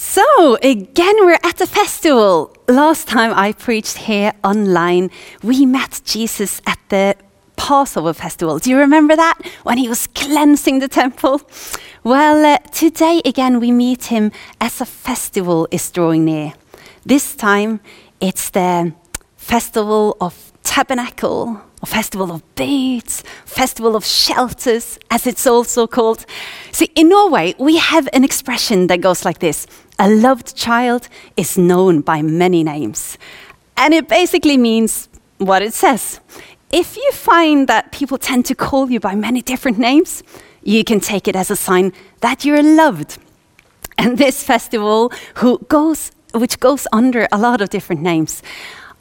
So, again, we're at the festival. Last time I preached here online, we met Jesus at the Passover festival. Do you remember that? When he was cleansing the temple? Well, uh, today again, we meet him as a festival is drawing near. This time, it's the festival of tabernacle, festival of booths, festival of shelters, as it's also called. See, in Norway, we have an expression that goes like this A loved child is known by many names. And it basically means what it says. If you find that people tend to call you by many different names, you can take it as a sign that you're loved. And this festival, who goes, which goes under a lot of different names,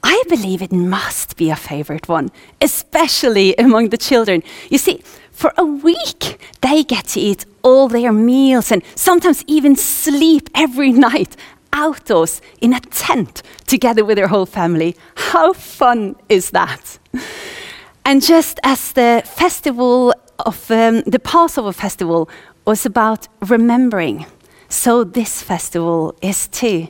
I believe it must be a favorite one, especially among the children. You see, for a week, they get to eat all their meals and sometimes even sleep every night outdoors in a tent together with their whole family. How fun is that? And just as the festival of um, the Passover festival was about remembering, so this festival is too.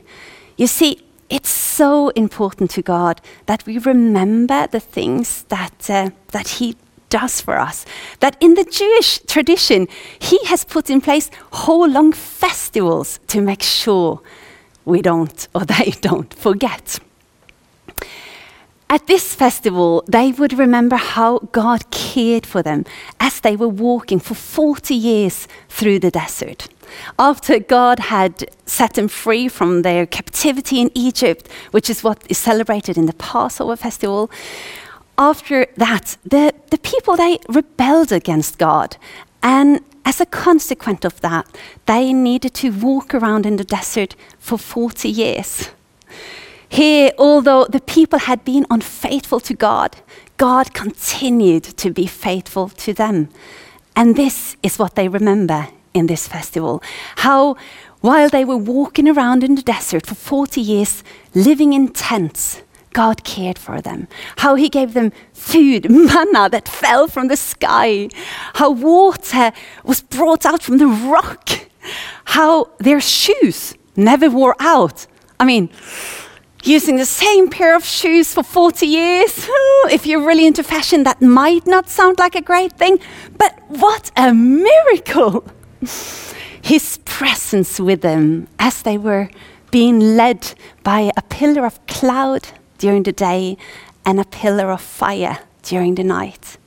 You see, it's so important to God that we remember the things that, uh, that He does for us. That in the Jewish tradition, He has put in place whole long festivals to make sure we don't, or they don't, forget. At this festival, they would remember how God cared for them as they were walking for 40 years through the desert. After God had set them free from their captivity in Egypt, which is what is celebrated in the Passover festival, after that, the, the people they rebelled against God. And as a consequence of that, they needed to walk around in the desert for 40 years. Here, although the people had been unfaithful to God, God continued to be faithful to them. And this is what they remember in this festival. How, while they were walking around in the desert for 40 years, living in tents, God cared for them. How He gave them food, manna that fell from the sky. How water was brought out from the rock. How their shoes never wore out. I mean, using the same pair of shoes for 40 years. If you're really into fashion, that might not sound like a great thing, but what a miracle! His presence with them as they were being led by a pillar of cloud during the day and a pillar of fire during the night.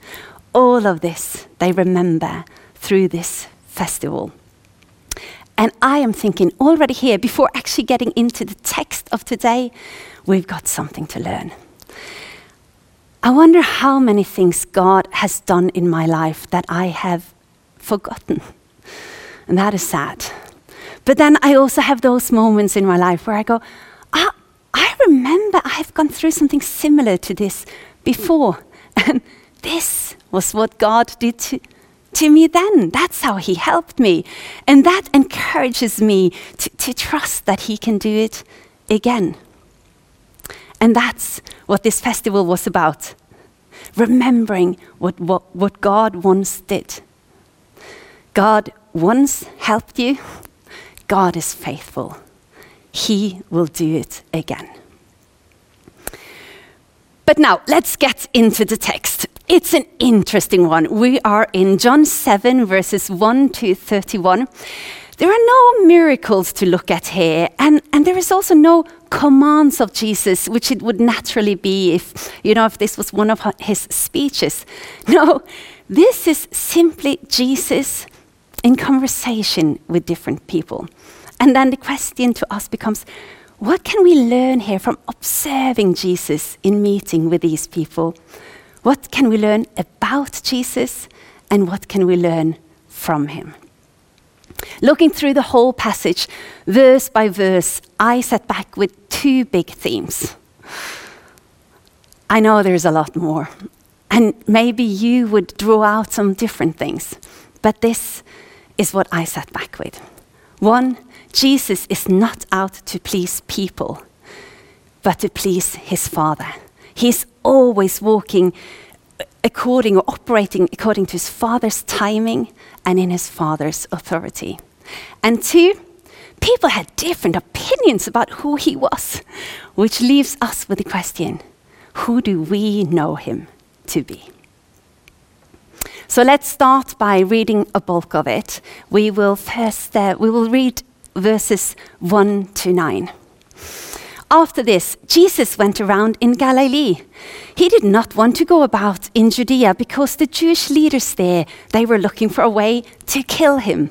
All of this they remember through this festival. And I am thinking already here, before actually getting into the text of today, we've got something to learn. I wonder how many things God has done in my life that I have forgotten. And that is sad. But then I also have those moments in my life where I go, ah, I remember I've gone through something similar to this before. And this was what God did to, to me then. That's how He helped me. And that encourages me to, to trust that He can do it again. And that's what this festival was about remembering what, what, what God once did. God once helped you, God is faithful. He will do it again. But now let's get into the text. It's an interesting one. We are in John 7, verses 1 to 31. There are no miracles to look at here, and, and there is also no commands of Jesus, which it would naturally be if, you know, if this was one of his speeches. No, this is simply Jesus in conversation with different people. And then the question to us becomes what can we learn here from observing Jesus in meeting with these people? What can we learn about Jesus and what can we learn from him? Looking through the whole passage, verse by verse, I sat back with two big themes. I know there's a lot more, and maybe you would draw out some different things, but this is what I sat back with. One, Jesus is not out to please people, but to please his Father. He's always walking uh, according or operating according to his Father's timing and in his Father's authority. And two, people had different opinions about who he was, which leaves us with the question who do we know him to be? So let's start by reading a bulk of it. We will first uh, we will read verses 1 to 9. After this, Jesus went around in Galilee. He did not want to go about in Judea because the Jewish leaders there, they were looking for a way to kill him.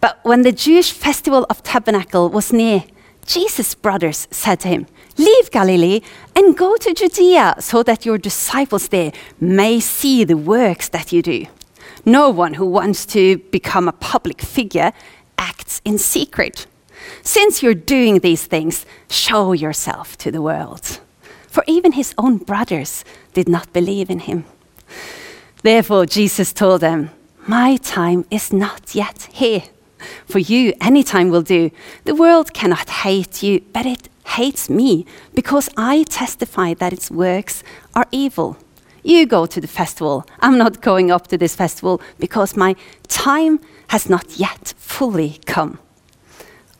But when the Jewish festival of tabernacle was near, Jesus' brothers said to him, Leave Galilee and go to Judea so that your disciples there may see the works that you do. No one who wants to become a public figure acts in secret. Since you're doing these things, show yourself to the world. For even his own brothers did not believe in him. Therefore, Jesus told them, My time is not yet here. For you, any time will do. The world cannot hate you, but it hates me because I testify that its works are evil. You go to the festival. I'm not going up to this festival because my time has not yet fully come.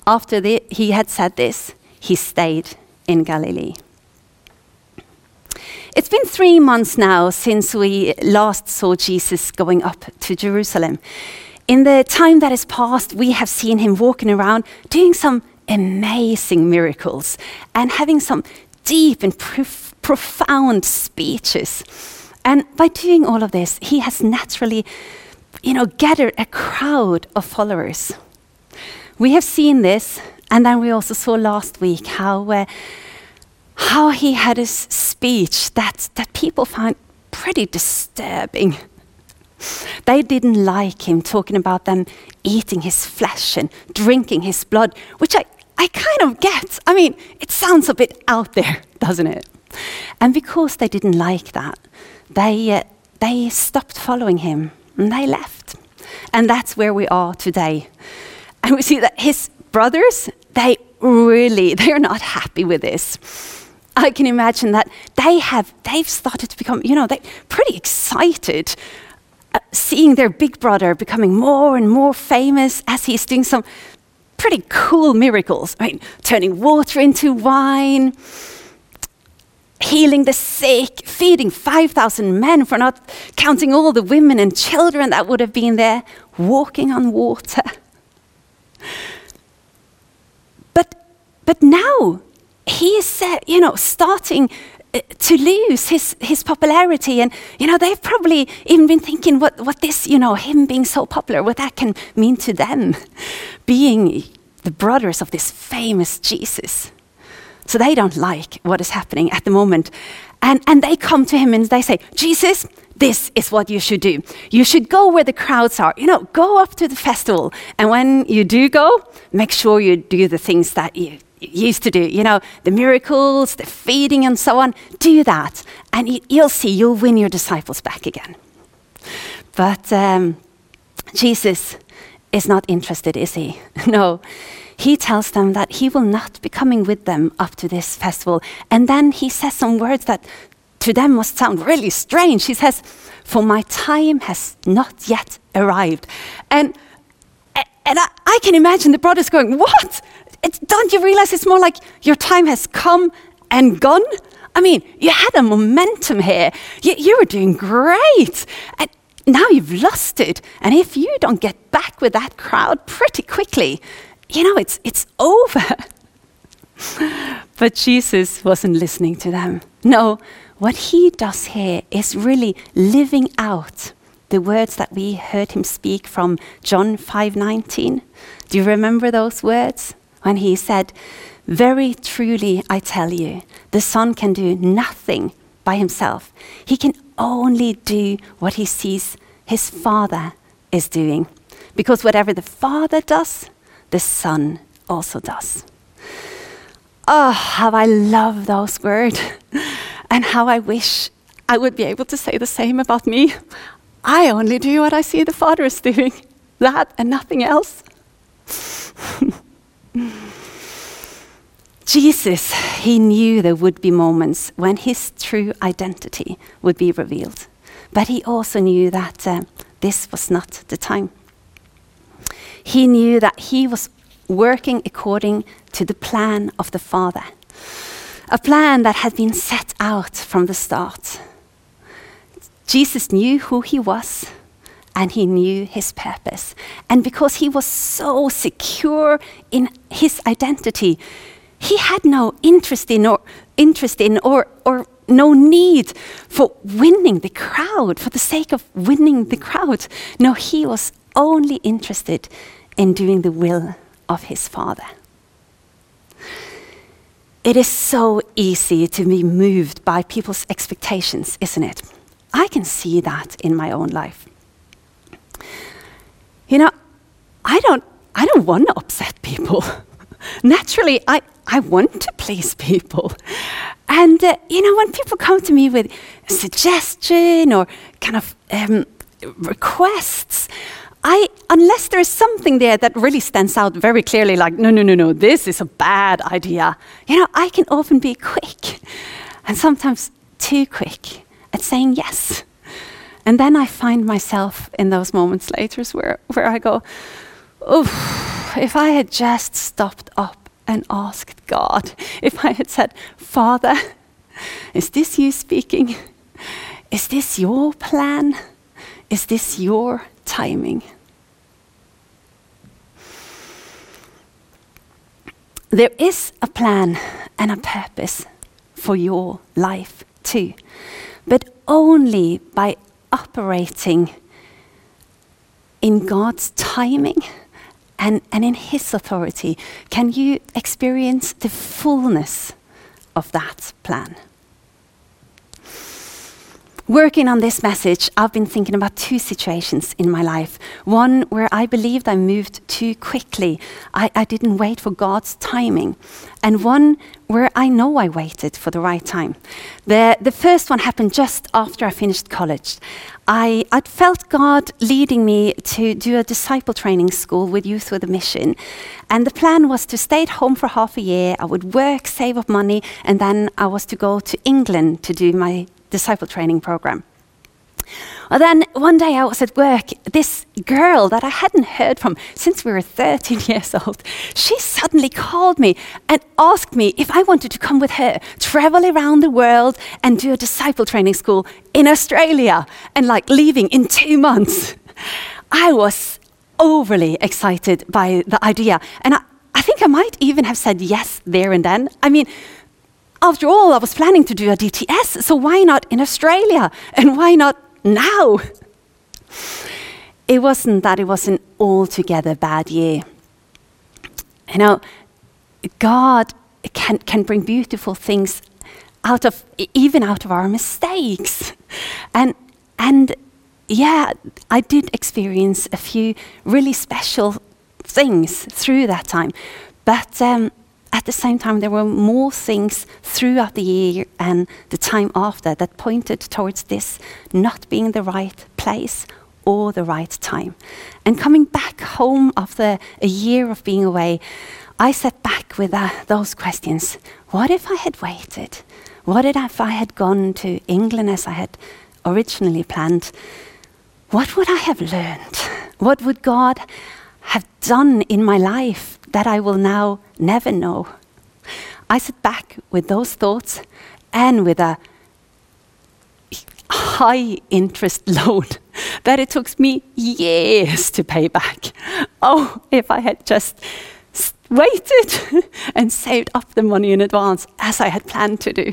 After the, he had said this, he stayed in Galilee. It's been three months now since we last saw Jesus going up to Jerusalem. In the time that has passed, we have seen him walking around doing some amazing miracles and having some deep and prof profound speeches. And by doing all of this, he has naturally, you know, gathered a crowd of followers. We have seen this, and then we also saw last week how, uh, how he had a speech that, that people found pretty disturbing. They didn't like him talking about them eating his flesh and drinking his blood, which I, I kind of get. I mean, it sounds a bit out there, doesn't it? And because they didn't like that, they, uh, they stopped following him and they left. And that's where we are today. And we see that his brothers, they really, they're not happy with this. I can imagine that they have, they've started to become, you know, they're pretty excited seeing their big brother becoming more and more famous as he's doing some pretty cool miracles. I mean, turning water into wine, healing the sick, feeding 5,000 men, for not counting all the women and children that would have been there, walking on water. But, but now he is, uh, you know, starting uh, to lose his, his popularity. And, you know, they've probably even been thinking what, what this, you know, him being so popular, what that can mean to them, being the brothers of this famous Jesus. So they don't like what is happening at the moment. And, and they come to him and they say, Jesus, this is what you should do. You should go where the crowds are. You know, go up to the festival. And when you do go, make sure you do the things that you used to do. You know, the miracles, the feeding, and so on. Do that. And you'll see, you'll win your disciples back again. But um, Jesus is not interested, is he? no he tells them that he will not be coming with them up to this festival. And then he says some words that to them must sound really strange. He says, For my time has not yet arrived. And, and I, I can imagine the brothers going, What? It, don't you realize it's more like your time has come and gone? I mean, you had a momentum here. You, you were doing great. And now you've lost it. And if you don't get back with that crowd pretty quickly, you know, it's, it's over. but Jesus wasn't listening to them. No, what he does here is really living out the words that we heard him speak from John 5:19. Do you remember those words when he said, "Very truly I tell you, the son can do nothing by himself. He can only do what he sees his father is doing. Because whatever the father does, the Son also does. Oh, how I love those words, and how I wish I would be able to say the same about me. I only do what I see the Father is doing, that and nothing else. Jesus, he knew there would be moments when his true identity would be revealed. But he also knew that uh, this was not the time he knew that he was working according to the plan of the Father. A plan that had been set out from the start. Jesus knew who he was and he knew his purpose. And because he was so secure in his identity, he had no interest in or interest in or, or no need for winning the crowd for the sake of winning the crowd. No, he was only interested in doing the will of his Father. It is so easy to be moved by people's expectations, isn't it? I can see that in my own life. You know, I don't, I don't want to upset people. Naturally, I, I want to please people. And, uh, you know, when people come to me with a suggestion or kind of um, requests, I, unless there is something there that really stands out very clearly, like, no, no, no, no, this is a bad idea, you know, I can often be quick and sometimes too quick at saying yes. And then I find myself in those moments later where, where I go, oh, if I had just stopped up and asked God, if I had said, Father, is this you speaking? Is this your plan? Is this your timing? There is a plan and a purpose for your life too, but only by operating in God's timing and, and in His authority can you experience the fullness of that plan. Working on this message, I've been thinking about two situations in my life. One where I believed I moved too quickly, I, I, didn't wait for God's timing. And one where I know I waited for the right time. The, the first one happened just after I finished college. I, I'd felt God leading me to do a disciple training school with Youth with a Mission. And the plan was to stay at home for half a year, I would work, save up money, and then I was to go to England to do my disciple training program. Well, then one day I was at work. This girl that I hadn't heard from since we were 13 years old, she suddenly called me and asked me if I wanted to come with her, travel around the world, and do a disciple training school in Australia, and like leaving in two months. I was overly excited by the idea, and I, I think I might even have said yes there and then. I mean, after all, I was planning to do a DTS, so why not in Australia? And why not now? It wasn't that it was an altogether bad year. You know, God can, can bring beautiful things out of, even out of our mistakes. And, and yeah, I did experience a few really special things through that time. But um, at the same time, there were more things throughout the year and the time after that pointed towards this not being the right place or the right time. And coming back home after a year of being away, I sat back with uh, those questions. What if I had waited? What if I had gone to England as I had originally planned? What would I have learned? What would God have done in my life that I will now never know. I sit back with those thoughts and with a high interest loan that it took me years to pay back. Oh, if I had just waited and saved up the money in advance as I had planned to do.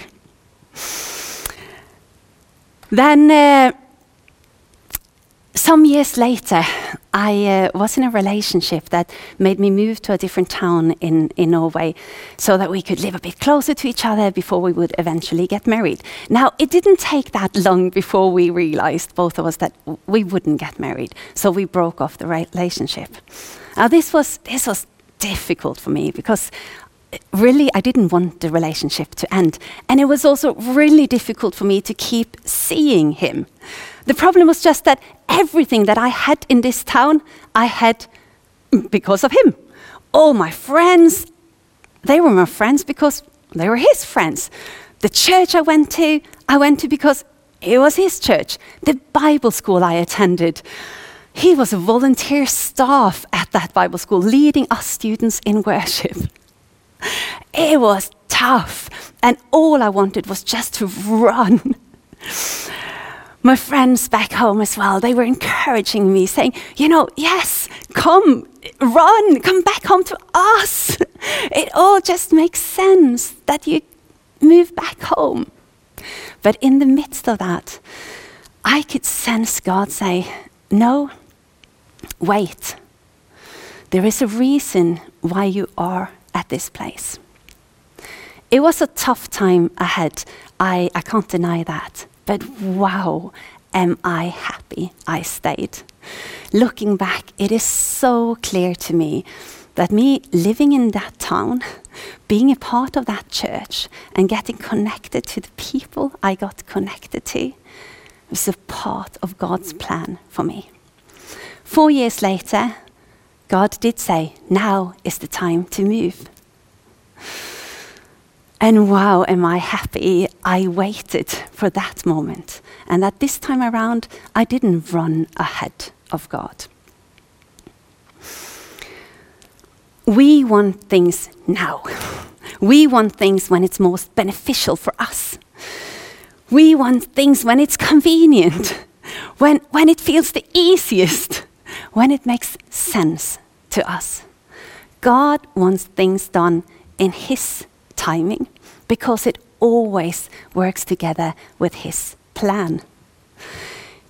Then, uh, some years later, I uh, was in a relationship that made me move to a different town in, in Norway so that we could live a bit closer to each other before we would eventually get married. Now, it didn't take that long before we realized, both of us, that we wouldn't get married. So we broke off the relationship. Now, this was, this was difficult for me because uh, really I didn't want the relationship to end. And it was also really difficult for me to keep seeing him. The problem was just that everything that I had in this town, I had because of him. All my friends, they were my friends because they were his friends. The church I went to, I went to because it was his church. The Bible school I attended, He was a volunteer staff at that Bible school, leading us students in worship. It was tough, and all I wanted was just to run. My friends back home as well, they were encouraging me, saying, You know, yes, come, run, come back home to us. It all just makes sense that you move back home. But in the midst of that, I could sense God say, No, wait. There is a reason why you are at this place. It was a tough time ahead. I, I can't deny that. But wow, am I happy I stayed. Looking back, it is so clear to me that me living in that town, being a part of that church, and getting connected to the people I got connected to was a part of God's plan for me. Four years later, God did say, Now is the time to move. And wow, am I happy I waited for that moment. And that this time around, I didn't run ahead of God. We want things now. We want things when it's most beneficial for us. We want things when it's convenient, when, when it feels the easiest, when it makes sense to us. God wants things done in His timing because it always works together with His plan.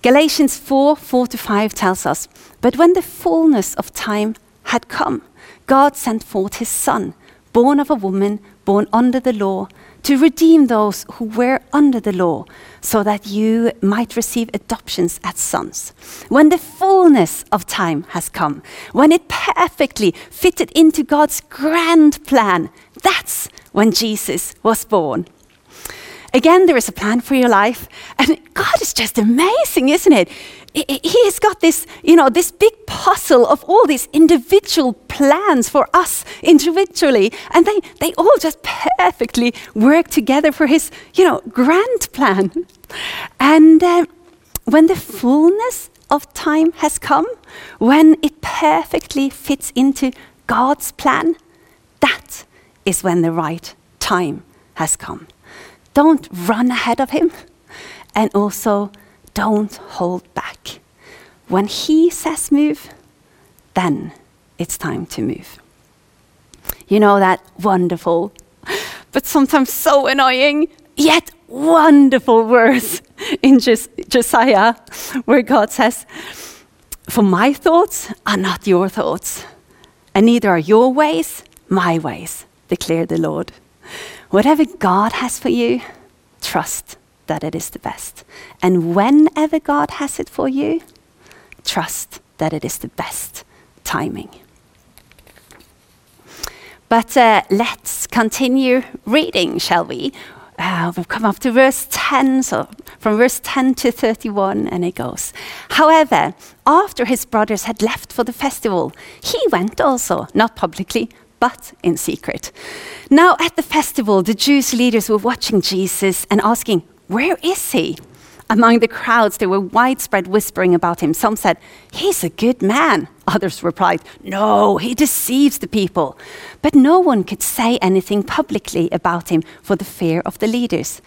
Galatians 4 4 to 5 tells us, But when the fullness of time had come, God sent forth His Son, born of a woman, born under the law, to redeem those who were under the law, so that you might receive adoptions as sons. When the fullness of time has come, when it perfectly fitted into God's grand plan, that's when Jesus was born. Again, there is a plan for your life, and God is just amazing, isn't it? He has got this, you know, this big puzzle of all these individual plans for us individually, and they, they all just perfectly work together for His, you know, grand plan. And uh, when the fullness of time has come, when it perfectly fits into God's plan, that is when the right time has come. Don't run ahead of him, and also don't hold back. When he says move, then it's time to move. You know that wonderful, but sometimes so annoying, yet wonderful verse in Jos- Josiah where God says, For my thoughts are not your thoughts, and neither are your ways my ways declare the Lord. Whatever God has for you, trust that it is the best. And whenever God has it for you, trust that it is the best timing. But uh, let's continue reading, shall we? Uh, we've come up to verse 10, so from verse 10 to 31, and it goes However, after his brothers had left for the festival, he went also, not publicly, but in secret. Now, at the festival, the Jewish leaders were watching Jesus and asking, Where is he? Among the crowds, there were widespread whispering about him. Some said, He's a good man. Others replied, No, he deceives the people. But no one could say anything publicly about him for the fear of the leaders.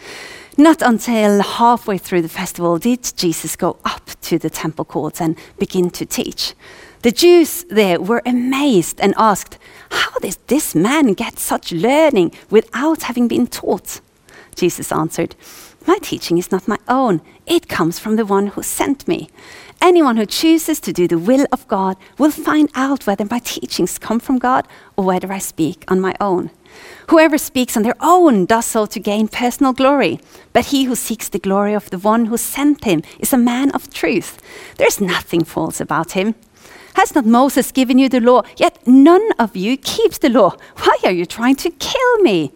Not until halfway through the festival did Jesus go up to the temple courts and begin to teach. The Jews there were amazed and asked, How does this man get such learning without having been taught? Jesus answered, My teaching is not my own, it comes from the one who sent me. Anyone who chooses to do the will of God will find out whether my teachings come from God or whether I speak on my own. Whoever speaks on their own does so to gain personal glory, but he who seeks the glory of the one who sent him is a man of truth. There is nothing false about him. Has not Moses given you the law? Yet none of you keeps the law. Why are you trying to kill me?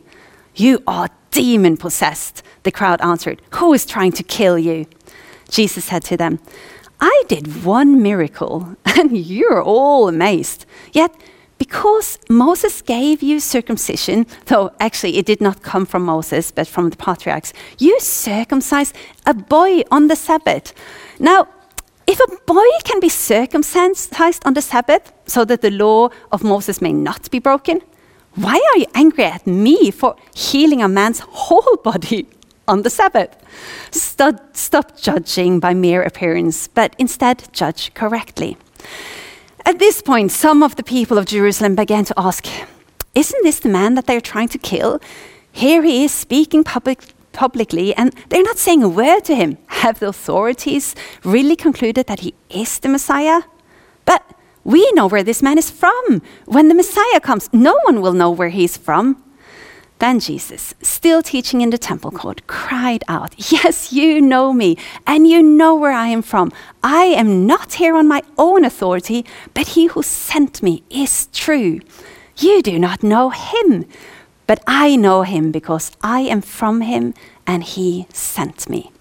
You are demon possessed, the crowd answered. Who is trying to kill you? Jesus said to them, I did one miracle, and you're all amazed. Yet, because Moses gave you circumcision, though actually it did not come from Moses, but from the patriarchs, you circumcised a boy on the Sabbath. Now, if a boy can be circumcised on the Sabbath so that the law of Moses may not be broken, why are you angry at me for healing a man's whole body on the Sabbath? Stop, stop judging by mere appearance, but instead judge correctly. At this point, some of the people of Jerusalem began to ask, Isn't this the man that they're trying to kill? Here he is speaking public, publicly, and they're not saying a word to him. Have the authorities really concluded that he is the Messiah? But we know where this man is from. When the Messiah comes, no one will know where he's from. Then Jesus, still teaching in the temple court, cried out, Yes, you know me, and you know where I am from. I am not here on my own authority, but he who sent me is true. You do not know him, but I know him because I am from him, and he sent me.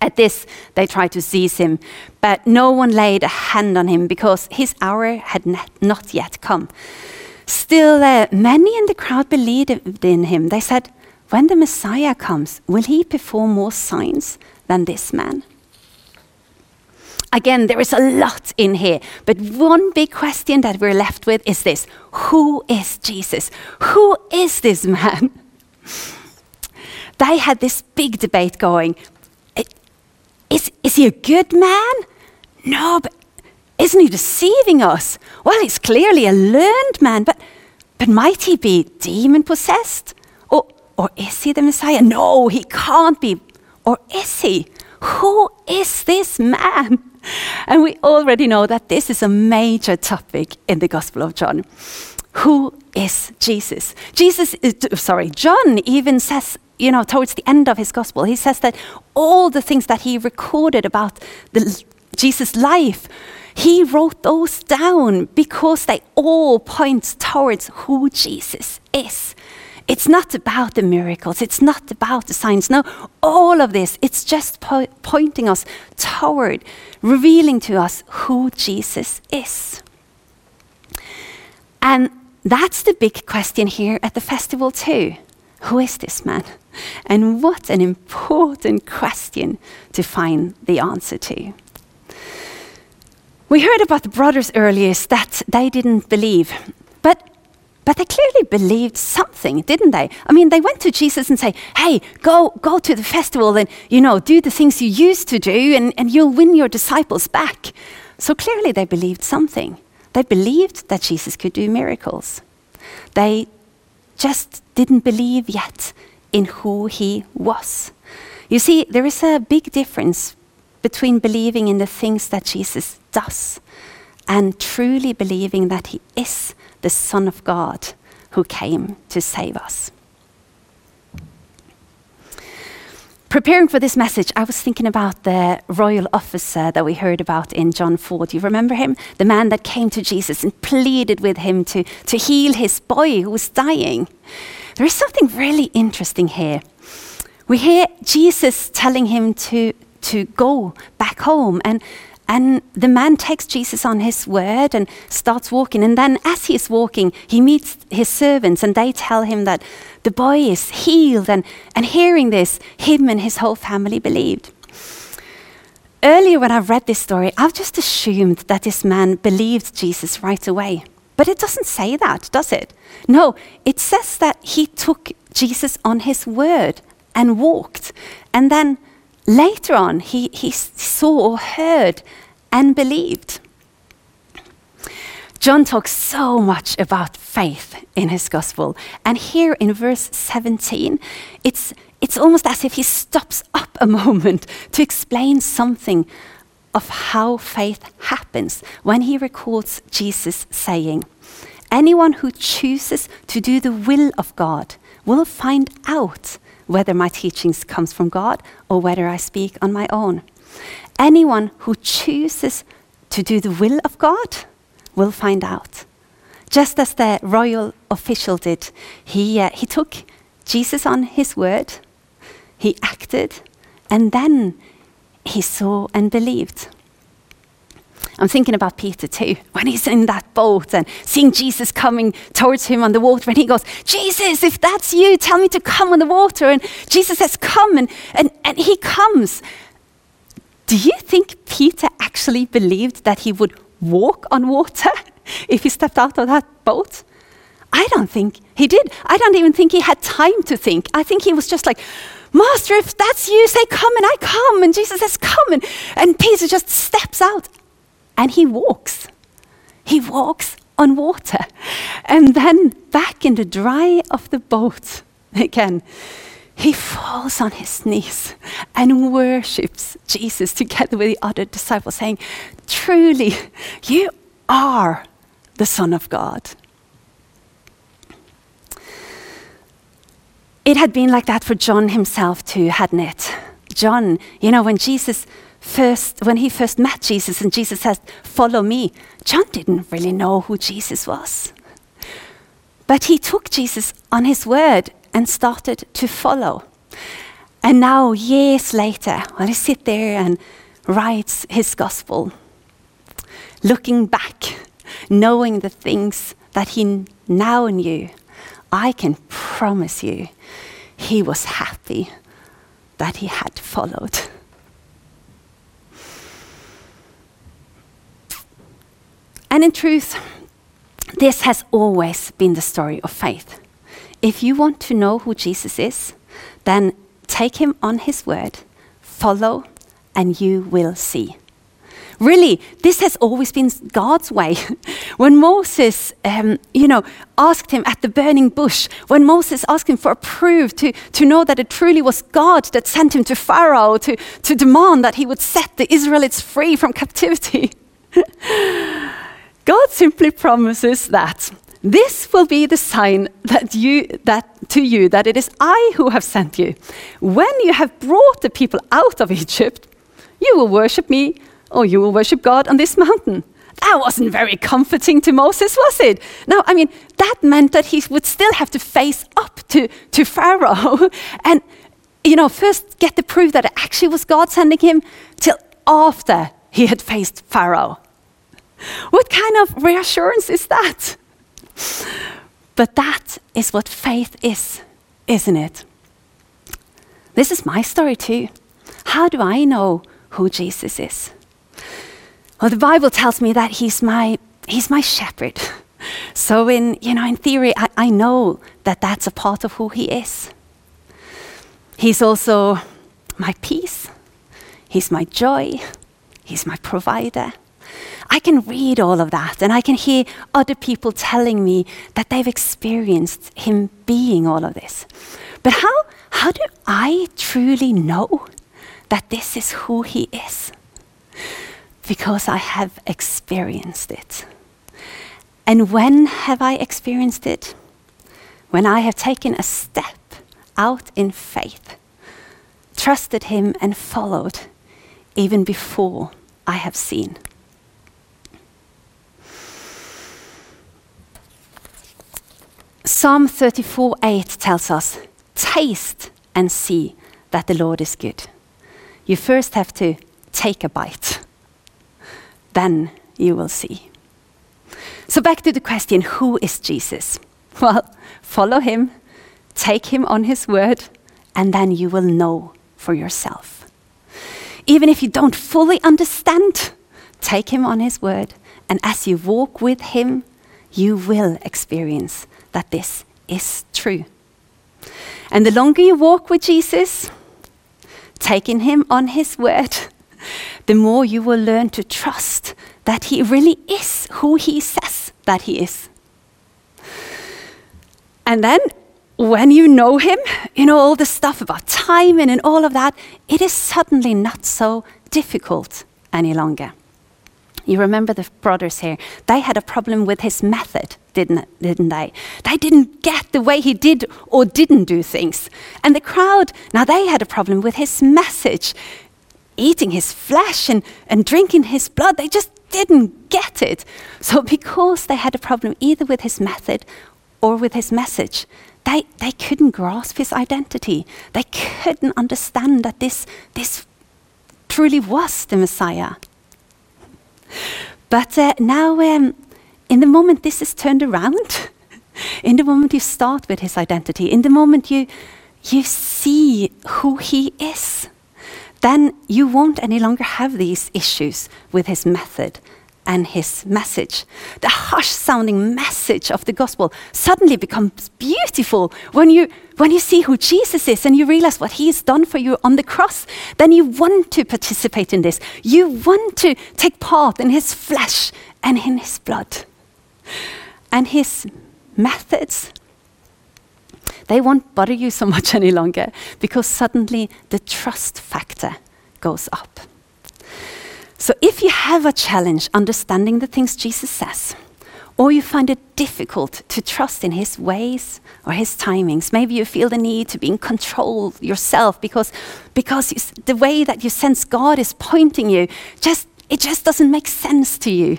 At this, they tried to seize him, but no one laid a hand on him because his hour had not yet come. Still, uh, many in the crowd believed in him. They said, When the Messiah comes, will he perform more signs than this man? Again, there is a lot in here, but one big question that we're left with is this Who is Jesus? Who is this man? They had this big debate going. Is, is he a good man? No, but isn't he deceiving us? Well, he's clearly a learned man, but, but might he be demon possessed? Or, or is he the Messiah? No, he can't be. Or is he? Who is this man? And we already know that this is a major topic in the Gospel of John. Who is Jesus? Jesus, is, sorry, John even says, you know, towards the end of his Gospel, he says that all the things that he recorded about the, Jesus' life he wrote those down because they all point towards who Jesus is. It's not about the miracles, it's not about the signs. No, all of this, it's just po pointing us toward, revealing to us who Jesus is. And that's the big question here at the festival, too. Who is this man? And what an important question to find the answer to. We heard about the brothers earlier that they didn't believe, but but they clearly believed something, didn't they? I mean, they went to Jesus and say, "Hey, go go to the festival and you know do the things you used to do, and, and you'll win your disciples back." So clearly, they believed something. They believed that Jesus could do miracles. They just didn't believe yet in who he was. You see, there is a big difference between believing in the things that Jesus does and truly believing that he is the Son of God who came to save us. Preparing for this message, I was thinking about the royal officer that we heard about in John 4. Do you remember him? The man that came to Jesus and pleaded with him to, to heal his boy who was dying. There is something really interesting here. We hear Jesus telling him to to go back home. And, and the man takes Jesus on his word and starts walking. And then, as he's walking, he meets his servants, and they tell him that the boy is healed. And, and hearing this, him and his whole family believed. Earlier, when I read this story, I've just assumed that this man believed Jesus right away. But it doesn't say that, does it? No, it says that he took Jesus on his word and walked. And then later on, he, he saw or heard and believed. John talks so much about faith in his gospel. And here in verse 17, it's, it's almost as if he stops up a moment to explain something of how faith happens when he records Jesus saying, Anyone who chooses to do the will of God will find out whether my teachings comes from God or whether I speak on my own. Anyone who chooses to do the will of God will find out. Just as the royal official did, he, uh, he took Jesus on his word, he acted, and then he saw and believed. I'm thinking about Peter too, when he's in that boat and seeing Jesus coming towards him on the water, and he goes, Jesus, if that's you, tell me to come on the water. And Jesus says, Come, and, and, and he comes. Do you think Peter actually believed that he would walk on water if he stepped out of that boat? I don't think he did. I don't even think he had time to think. I think he was just like, Master, if that's you, say come, and I come. And Jesus says, Come. And, and Peter just steps out and he walks. He walks on water. And then back in the dry of the boat again, he falls on his knees and worships Jesus together with the other disciples, saying, Truly, you are the Son of God. It had been like that for John himself too, hadn't it? John, you know, when Jesus first, when he first met Jesus and Jesus said, Follow me, John didn't really know who Jesus was. But he took Jesus on his word and started to follow. And now, years later, when he sits there and writes his gospel, looking back, knowing the things that he now knew, I can promise you he was happy that he had followed. And in truth, this has always been the story of faith. If you want to know who Jesus is, then take him on his word, follow, and you will see. Really, this has always been God's way. when Moses, um, you know, asked him at the burning bush, when Moses asked him for a proof to, to know that it truly was God that sent him to Pharaoh to, to demand that he would set the Israelites free from captivity. God simply promises that this will be the sign that you that to you that it is I who have sent you. When you have brought the people out of Egypt, you will worship me or you will worship God on this mountain. That wasn't very comforting to Moses, was it? No, I mean, that meant that he would still have to face up to, to Pharaoh and, you know, first get the proof that it actually was God sending him till after he had faced Pharaoh. What kind of reassurance is that? But that is what faith is, isn't it? This is my story too. How do I know who Jesus is? Well, the Bible tells me that he's my, he's my shepherd. So, in, you know, in theory, I, I know that that's a part of who he is. He's also my peace, he's my joy, he's my provider. I can read all of that and I can hear other people telling me that they've experienced him being all of this. But how, how do I truly know that this is who he is? Because I have experienced it. And when have I experienced it? When I have taken a step out in faith, trusted him and followed even before I have seen. Psalm 34 8 tells us, Taste and see that the Lord is good. You first have to take a bite, then you will see. So, back to the question who is Jesus? Well, follow him, take him on his word, and then you will know for yourself. Even if you don't fully understand, take him on his word, and as you walk with him, you will experience that this is true. And the longer you walk with Jesus, taking him on his word, the more you will learn to trust that he really is who he says that he is. And then when you know him, you know all the stuff about timing and all of that, it is suddenly not so difficult any longer. You remember the brothers here? They had a problem with his method, didn't, didn't they? They didn't get the way he did or didn't do things. And the crowd, now they had a problem with his message. Eating his flesh and, and drinking his blood, they just didn't get it. So, because they had a problem either with his method or with his message, they, they couldn't grasp his identity. They couldn't understand that this, this truly was the Messiah. But uh, now, um, in the moment this is turned around, in the moment you start with his identity, in the moment you, you see who he is, then you won't any longer have these issues with his method and his message. The harsh sounding message of the gospel suddenly becomes beautiful when you, when you see who Jesus is and you realize what he's done for you on the cross. Then you want to participate in this. You want to take part in his flesh and in his blood. And his methods, they won't bother you so much any longer because suddenly the trust factor goes up. So if you have a challenge understanding the things Jesus says, or you find it difficult to trust in his ways or his timings, maybe you feel the need to be in control yourself because, because the way that you sense God is pointing you, just, it just doesn't make sense to you.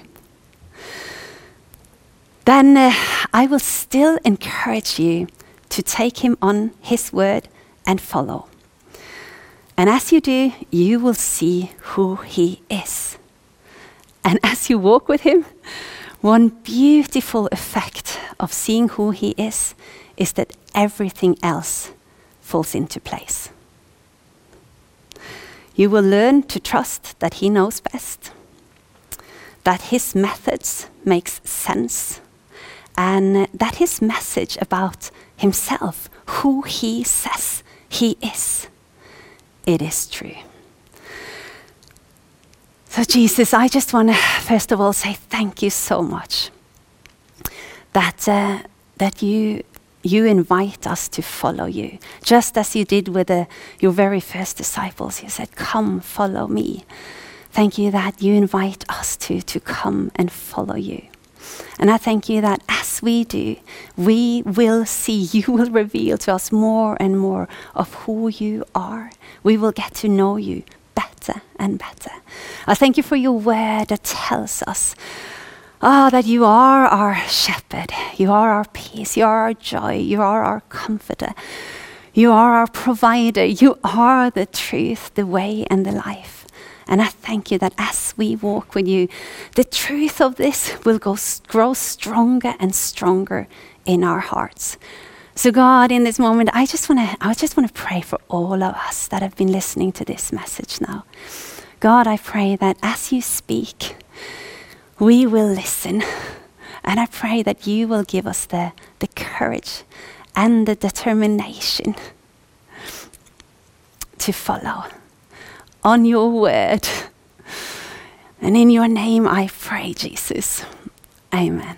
Then uh, I will still encourage you to take him on his word and follow. And as you do, you will see who He is. And as you walk with Him, one beautiful effect of seeing who He is is that everything else falls into place. You will learn to trust that He knows best, that His methods makes sense, and that His message about Himself, who He says He is, it is true. So, Jesus, I just want to first of all say thank you so much that, uh, that you, you invite us to follow you, just as you did with the, your very first disciples. You said, Come, follow me. Thank you that you invite us to, to come and follow you. And I thank you that as we do, we will see, you will reveal to us more and more of who you are. We will get to know you better and better. I thank you for your word that tells us Ah, oh, that you are our shepherd, you are our peace, you are our joy, you are our comforter, you are our provider, you are the truth, the way, and the life. And I thank you that as we walk with you, the truth of this will grow stronger and stronger in our hearts. So, God, in this moment, I just want to I just want to pray for all of us that have been listening to this message now. God, I pray that as you speak, we will listen. And I pray that you will give us the, the courage and the determination to follow on your word. And in your name I pray, Jesus. Amen.